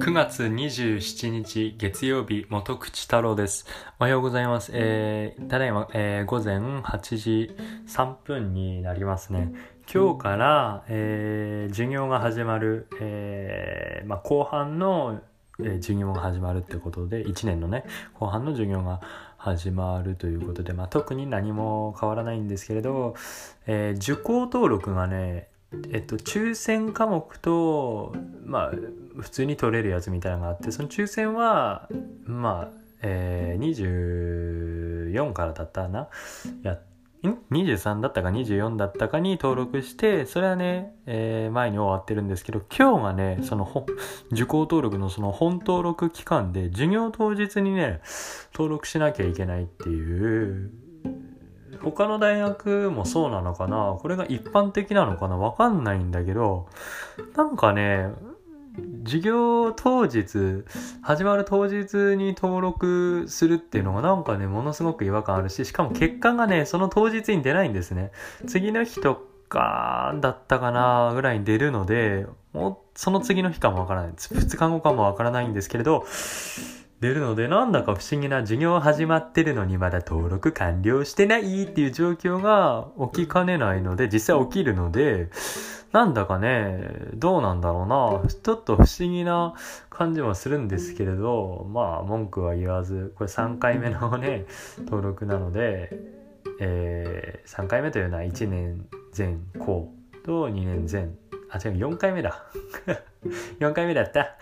9月27日月曜日元口太郎です。おはようございます。えー、ただいま、えー、午前8時3分になりますね。今日から、えー、授業が始まる、えー、まあ、後半の、え授業が始まるってことで、1年のね、後半の授業が始まるということで、まあ、特に何も変わらないんですけれど、え受講登録がね、えっと、抽選科目と、まあ、普通に取れるやつみたいなのがあって、その抽選は、まあ、えー、24からだったな？や、ん ?23 だったか24だったかに登録して、それはね、えー前に終わってるんですけど、今日がね、その、受講登録のその本登録期間で、授業当日にね、登録しなきゃいけないっていう、他の大学もそうなのかな？これが一般的なのかな？わかんないんだけど、なんかね、授業当日、始まる当日に登録するっていうのがなんかね、ものすごく違和感あるし、しかも結果がね、その当日に出ないんですね。次の日とかだったかなぐらいに出るので、もうその次の日かもわからない。2日後かもわからないんですけれど、出るので、なんだか不思議な授業始まってるのにまだ登録完了してないっていう状況が起きかねないので、実際起きるので、なんだかね、どうなんだろうな。ちょっと不思議な感じもするんですけれど、まあ文句は言わず、これ3回目のね、登録なので、えー、3回目というのは1年前後と2年前。あ、違う、4回目だ。4回目だった。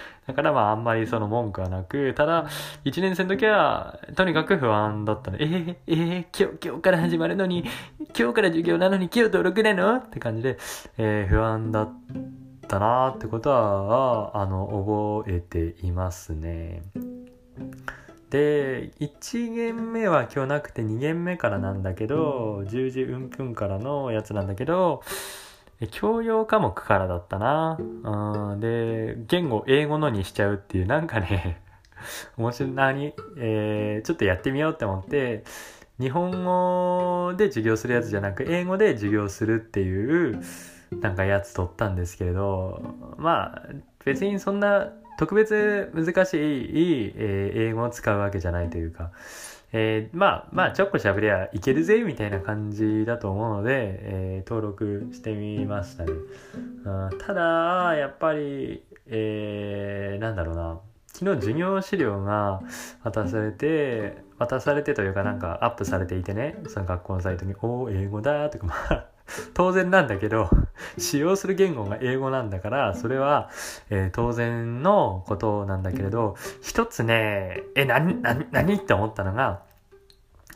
だからまああんまりその文句はなく、ただ1年生の時はとにかく不安だったの。えー、えー、今日、今日から始まるのに、今日から授業なのに今日登録なの？って感じで、えー不安だったなってことは、あの、覚えていますね。で、1限目は今日なくて2限目からなんだけど、10時うんぷんからのやつなんだけど、教養科目からだったな。うん、で、言語英語のにしちゃうっていう、なんかね、面白い、何？えーちょっとやってみようって思って、日本語で授業するやつじゃなく、英語で授業するっていう、なんかやつ取ったんですけれど、まあ、別にそんな特別難しい、えー英語を使うわけじゃないというか、えーまあまあちょっこしゃべりゃいけるぜみたいな感じだと思うので、えー登録してみましたね。うんただ、やっぱり、えーなんだろうな。昨日授業資料が渡されて、渡されてというかなんかアップされていてね、その学校のサイトに、おー、英語だとか、まあ、当然なんだけど、使用する言語が英語なんだから、それは、えー当然のことなんだけれど、一つね、え、な、な、何って思ったのが、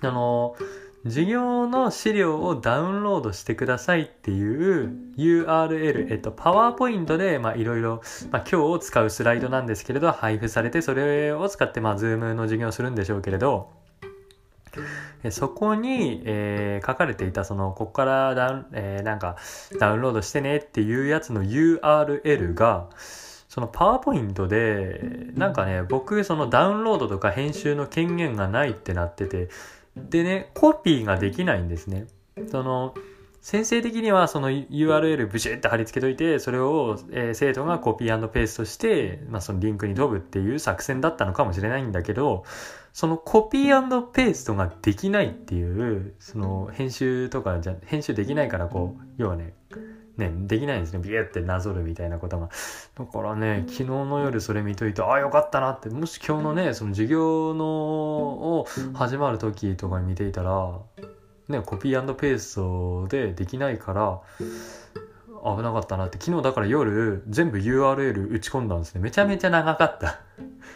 あの、授業の資料をダウンロードしてくださいっていう URL、えっと、パワーポイントで、ま、いろいろ、ま、今日を使うスライドなんですけれど、配布されて、それを使って、まあ、 Zoom の授業をするんでしょうけれど、そこに、えー書かれていた、その、ここからダウン、えーなんか、ダウンロードしてねっていうやつの URL が、その PowerPoint で、なんかね、僕、そのダウンロードとか編集の権限がないってなってて、でね、コピーができないんですね。その、先生的にはその URL ブシュって貼り付けといて、それを、え生徒がコピーペーストして、まあ、そのリンクに飛ぶっていう作戦だったのかもしれないんだけど、そのコピーペーストができないっていう、その編集とかじゃ、編集できないからこう、要はね、ね、できないんですね。ビューってなぞるみたいなことが。だからね、昨日の夜それ見といて、ああ、よかったなって。もし今日のね、その授業の、を始まる時とかに見ていたら、ね、コピーペーストでできないから、危なかったなって。昨日だから夜、全部 URL 打ち込んだんですね。めちゃめちゃ長かった。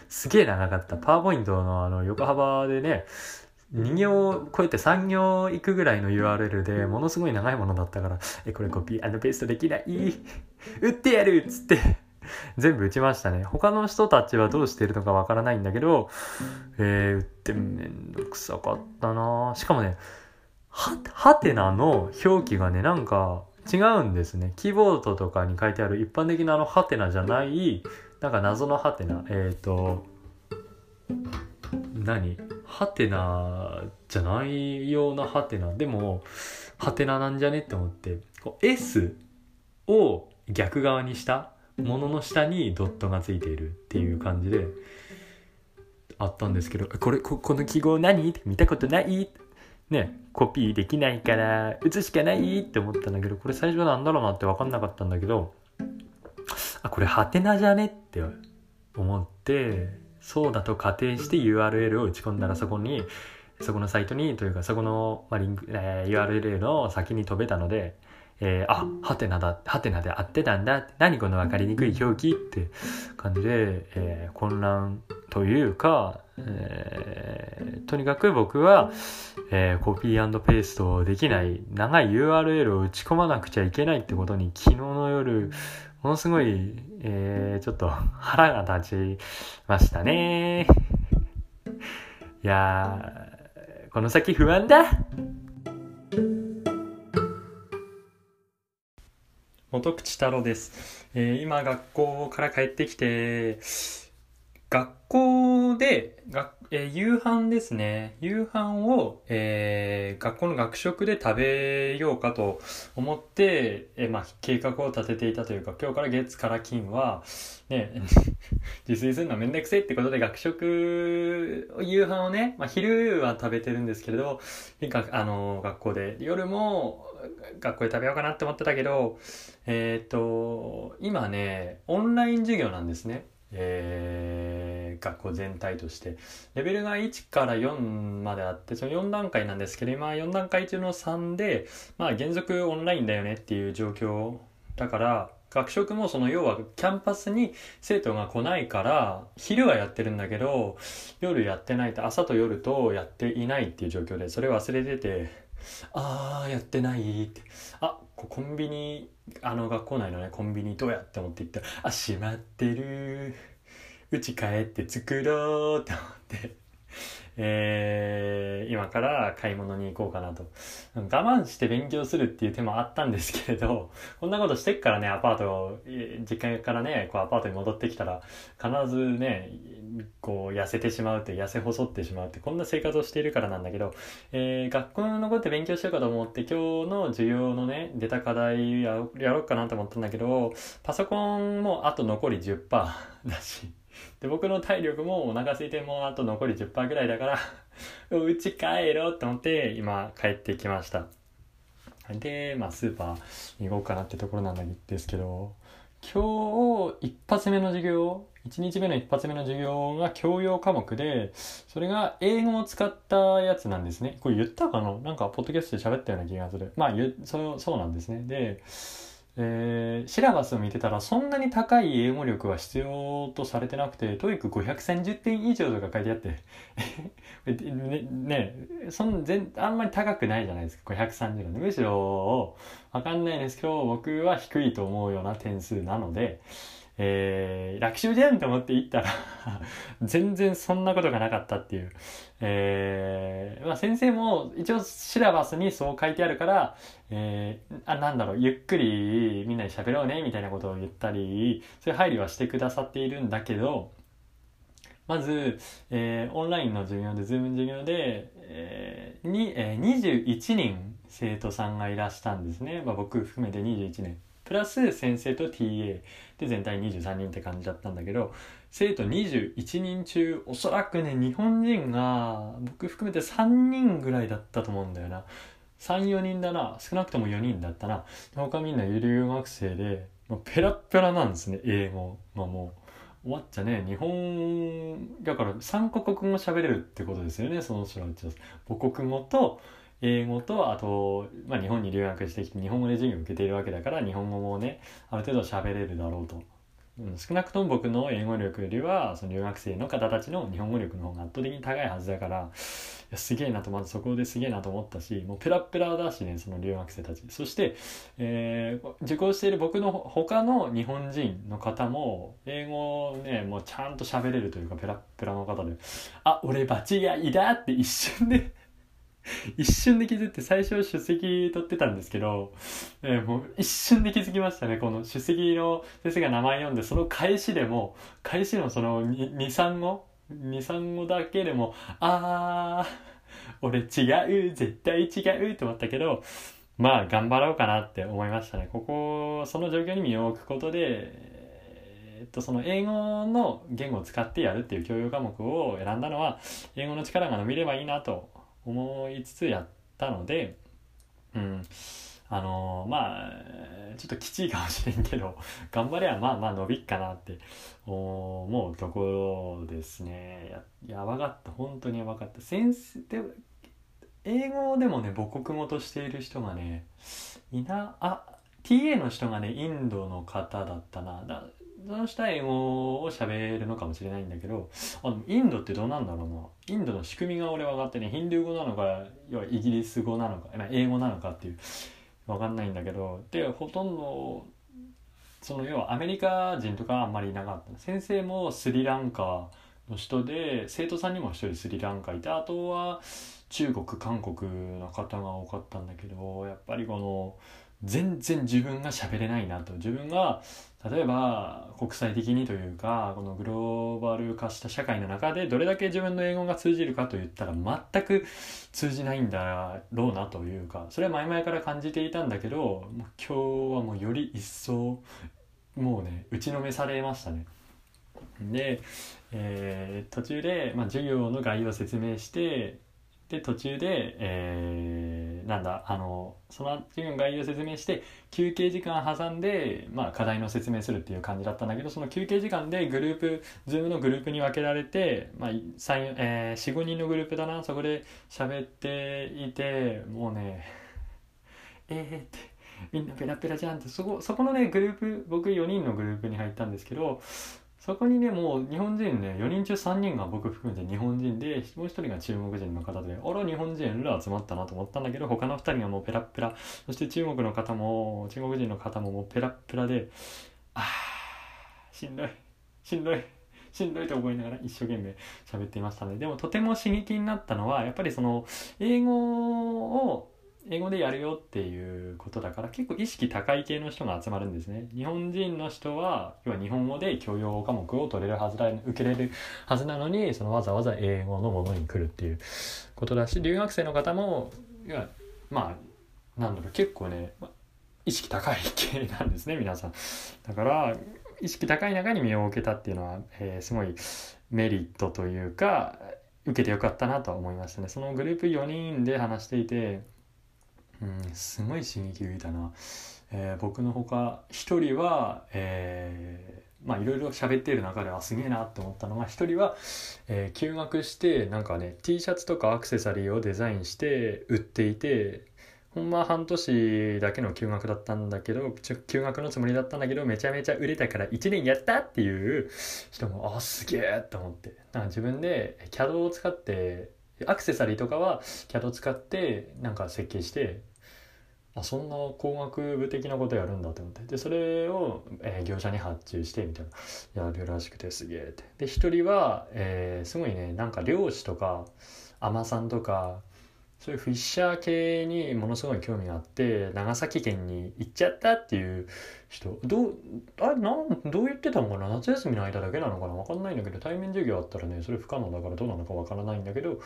すげえ長かった。パワーポイントのあの横幅でね、2行超えて3行いくぐらいの URL でものすごい長いものだったから、え、これコピーペーストできない打ってやるっつって全部打ちましたね。他の人たちはどうしてるのかわからないんだけど、えー、打ってめんどくさかったなしかもね、は、はてなの表記がね、なんか違うんですね。キーボードとかに書いてある一般的なあのはてなじゃない、なんか謎のはてな、えっ、ー、と、何？ハテナじゃないようなハテナ。でもハテナなんじゃねって思って。こう S を逆側にしたものの下にドットがついているっていう感じであったんですけどこれここの記号何？って見たことない？ねコピーできないから打つしかないって思ったんだけどこれ最初なんだろうなって分かんなかったんだけどあこれハテナじゃねって思ってそうだと仮定して URL を打ち込んだらそこにそこのサイトにというかそこの、まあ、リンク、えー、URL の先に飛べたので、えー、あハテナだハテナで合ってたんだ何この分かりにくい表記って感じで、えー、混乱というか、えー、とにかく僕は、えー、コピーペーストできない長い URL を打ち込まなくちゃいけないってことに昨日の夜ものすごい、えー、ちょっと腹が立ちましたね。いやこの先不安だ元口太郎です、えー、今学校から帰ってきて、学校で、学えー、夕飯ですね。夕飯を、えー、学校の学食で食べようかと思って、えー、まあ、計画を立てていたというか、今日から月から金は、ね、自炊するのめんどくせえってことで学食、夕飯をね、まあ、昼は食べてるんですけれど、かあの、学校で、夜も学校で食べようかなって思ってたけど、えっ、と、今ね、オンライン授業なんですね。えー、学校全体として。レベルが1から4まであってその4段階なんですけど今4段階中の3でまあ原則オンラインだよねっていう状況。だから学食もその要はキャンパスに生徒が来ないから昼はやってるんだけど夜やってないと朝と夜とやっていないっていう状況でそれ忘れてて。あーやってない。ってあコンビニあの学校内のねコンビニどうやって思って行った？らあ閉まってる。うち帰って作ろうって思って。えー、今から買い物に行こうかなと。我慢して勉強するっていう手もあったんですけれど、こんなことしてっからね、アパート、実家からね、こうアパートに戻ってきたら、必ずね、こう痩せてしまうって、痩せ細ってしまうって、こんな生活をしているからなんだけど、えー、学校のことで勉強しようかと思って、今日の授業のね、出た課題やろうかなと思ったんだけど、パソコンもあと残り10%だし、で、僕の体力もお腹空いてもうあと残り10%ぐらいだから うち帰ろうって思って今帰ってきました。で、まあスーパーに行こうかなってところなんですけど、今日一発目の授業、1日目の一発目の授業が教養科目で、それが英語を使ったやつなんですね。これ言ったかな？なんかポッドキャストで喋ったような気がする。まあ、そそうなんですね。で、えー、シラバスを見てたらそんなに高い英語力は必要とされてなくて TOEIC530 点以上とか書いてあって。ねねそん全あんまり高くないじゃないですか。530なんでむしろわかんないです。けど僕は低いと思うような点数なので。えー、楽勝じゃんと思って行ったら 全然そんなことがなかったっていう。えー、まあ先生も一応シラバスにそう書いてあるから、えー、あ、なんだろう、ゆっくりみんなで喋ろうね、みたいなことを言ったり、そういう配慮はしてくださっているんだけど、まず、えー、オンラインの授業で、 Zoom 授業で、えー、に、えー、21人生徒さんがいらしたんですね。まあ僕含めて21人。プラス先生と TA で全体23人って感じだったんだけど生徒21人中おそらくね日本人が僕含めて3人ぐらいだったと思うんだよな。34人だな。少なくとも4人だったな。他みんな留学生でもうペラペラなんですね英語。がもう終わっちゃね日本だから3カ国語喋れるってことですよねその人たちは。母国語と英語とあと、まあ、日本に留学してきて日本語で授業を受けているわけだから日本語もねある程度喋れるだろうと、うん、少なくとも僕の英語力よりはその留学生の方たちの日本語力の方が圧倒的に高いはずだからすげえなとまずそこですげえなと思ったしもうペラペラだしねその留学生たちそして、えー、受講している僕の他の日本人の方も英語をねもうちゃんと喋れるというかペラペラの方で「あ俺バチがいだ!」って一瞬で 一瞬で気づいて最初出席取ってたんですけど、えー、もう一瞬で気づきましたね。この出席の先生が名前読んで、その返しでも、返しのその2、3語 ?2、3語だけでも、あー、俺違う、絶対違うって思ったけど、まあ頑張ろうかなって思いましたね。ここ、その状況に身を置くことで、え、っとその英語の言語を使ってやるっていう教養科目を選んだのは英語の力が伸びればいいなと思いつつやったのでうん。あのー、まあちょっときちいかもしれんけど 頑張ればまあまあ伸びっかなって思うところですね。ややばかった。本当にやばかった。先生で英語でもね母国語としている人がねいなあ TA の人がねインドの方だったな。だその人は英語を喋るのかもしれないんだけどあのインドってどうなんだろうな。インドの仕組みが俺分かってねヒンドゥー語なのか要はイギリス語なのか英語なのかっていう分かんないんだけどでほとんどその要はアメリカ人とかあんまりいなかった。先生もスリランカの人で生徒さんにも一人スリランカいてあとは中国韓国の方が多かったんだけどやっぱりこの全然自分が喋れないなと自分が例えば国際的にというかこのグローバル化した社会の中でどれだけ自分の英語が通じるかといったら全く通じないんだろうなというかそれは前々から感じていたんだけど今日はもうより一層もうね打ちのめされましたね。で、えー、途中で、まあ、授業の概要を説明してで途中で、えー、なんだあのその授業の概要を説明して休憩時間挟んで、まあ、課題の説明するっていう感じだったんだけどその休憩時間でグループ Zoom のグループに分けられて、まあえー、45人のグループだな。そこで喋っていてもうねえーってみんなペラペラじゃんって。そこそこのねグループ僕4人のグループに入ったんですけどそこにねもう日本人ね4人中3人が僕含めて日本人でもう1人が中国人の方であら日本人ら集まったなと思ったんだけど他の2人がもうペラペラそして中国の方も中国人の方ももうペラペラであーしんどいしんどいしんどいと思いながら一生懸命喋っていましたのででもとても刺激になったのはやっぱりその英語を英語でやるよっていうことだから結構意識高い系の人が集まるんですね。日本人の人は要は日本語で教養科目を取れるはずだ受けれるはずなのにそのわざわざ英語のものに来るっていうことだし留学生の方もいやまあなんだろう結構ね、ま意識高い系なんですね皆さん。だから意識高い中に身を置けたっていうのは、えー、すごいメリットというか受けてよかったなとは思いましたね。そのグループ4人で話していてうん、すごい刺激を受けたな。えー、僕のほか一人は、えー、まあいろいろ喋っている中ではすげえなって思ったのが一人は、えー、休学してなんかね T シャツとかアクセサリーをデザインして売っていてほんま半年だけの休学だったんだけど休学のつもりだったんだけどめちゃめちゃ売れたから1年やったっていう人もあすげえと思ってなんか自分で CAD を使ってアクセサリーとかは CAD 使ってなんか設計してあそんな工学部的なことやるんだって思って。でそれを、えー、業者に発注してみたいな。やるらしくてすげえって。で一人は、えー、すごいねなんか漁師とか海女さんとかそういうフィッシャー系にものすごい興味があって長崎県に行っちゃったっていう人。どうあれなんどう言ってたのかな？夏休みの間だけなのかな？分かんないんだけど対面授業あったらねそれ不可能だからどうなのか分からないんだけど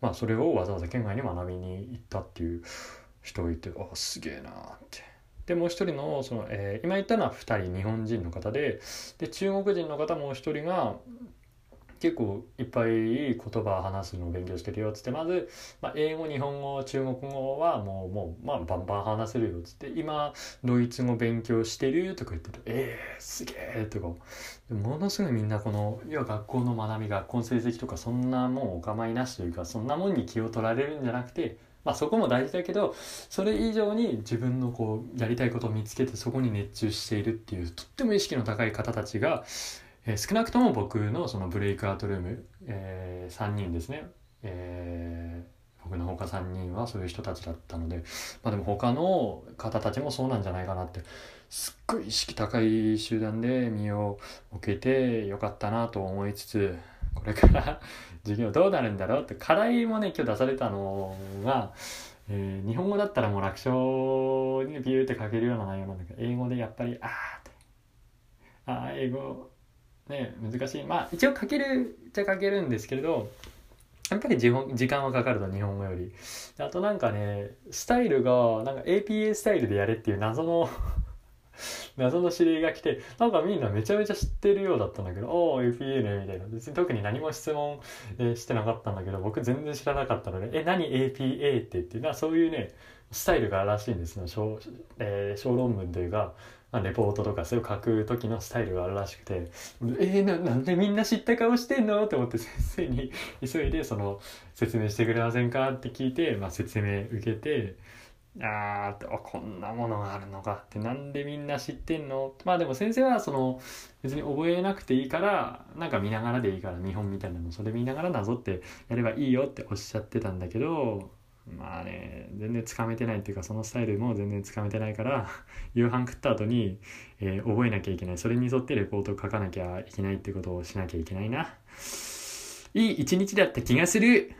まあそれをわざわざ県外に学びに行ったっていう。人いてあすげえなって。でもう一人のその、えー、今言ったのは2人日本人の方でで中国人の方もう一人が結構いっぱい言葉を話すのを勉強してるよっつってまず、まあ、英語日本語中国語はもうもう、まあ、バンバン話せるよっつって今ドイツ語勉強してるとか言っててえー、すげえとか。ものすごいみんなこの要は学校の学び学校の成績とかそんなもんお構いなしというかそんなもんに気を取られるんじゃなくてまあ、そこも大事だけどそれ以上に自分のこうやりたいことを見つけてそこに熱中しているっていうとっても意識の高い方たちが、えー、少なくとも僕のそのブレイクアウトルーム、えー、3人ですね、えー、僕の他3人はそういう人たちだったので、まあ、でも他の方たちもそうなんじゃないかなってすっごい意識高い集団で身を置けてよかったなと思いつつこれから 授業どうなるんだろうって課題もね今日出されたのが、えー、日本語だったらもう楽勝にビューって書けるような内容なんだけど英語でやっぱりあああ英語ね難しい。まあ一応書けるっちゃ書けるんですけれどやっぱり時間はかかると日本語より。あとなんかねスタイルがなんか APA スタイルでやれっていう謎の謎の指令が来てなんかみんなめちゃめちゃ知ってるようだったんだけど「おお APA ね」みたいな別に特に何も質問、えーしてなかったんだけど僕全然知らなかったので「え何 APA って言」ってなそういうねスタイルがあるらしいんですよ小,、えー小論文というか、まあ、レポートとかそういう書く時のスタイルがあるらしくて「えー、ななんでみんな知った顔してんの?」って思って先生に急いでその説明してくれませんかって聞いて、まあ、説明受けて。あーってあこんなものがあるのかってなんでみんな知ってんの？まあでも先生はその別に覚えなくていいからなんか見ながらでいいから見本みたいなのそれ見ながらなぞってやればいいよっておっしゃってたんだけどまあね全然つかめてないっていうかそのスタイルも全然つかめてないから 夕飯食った後に、えー覚えなきゃいけない。それに沿ってレポートを書かなきゃいけないってことをしなきゃいけないな。いい一日だった気がする。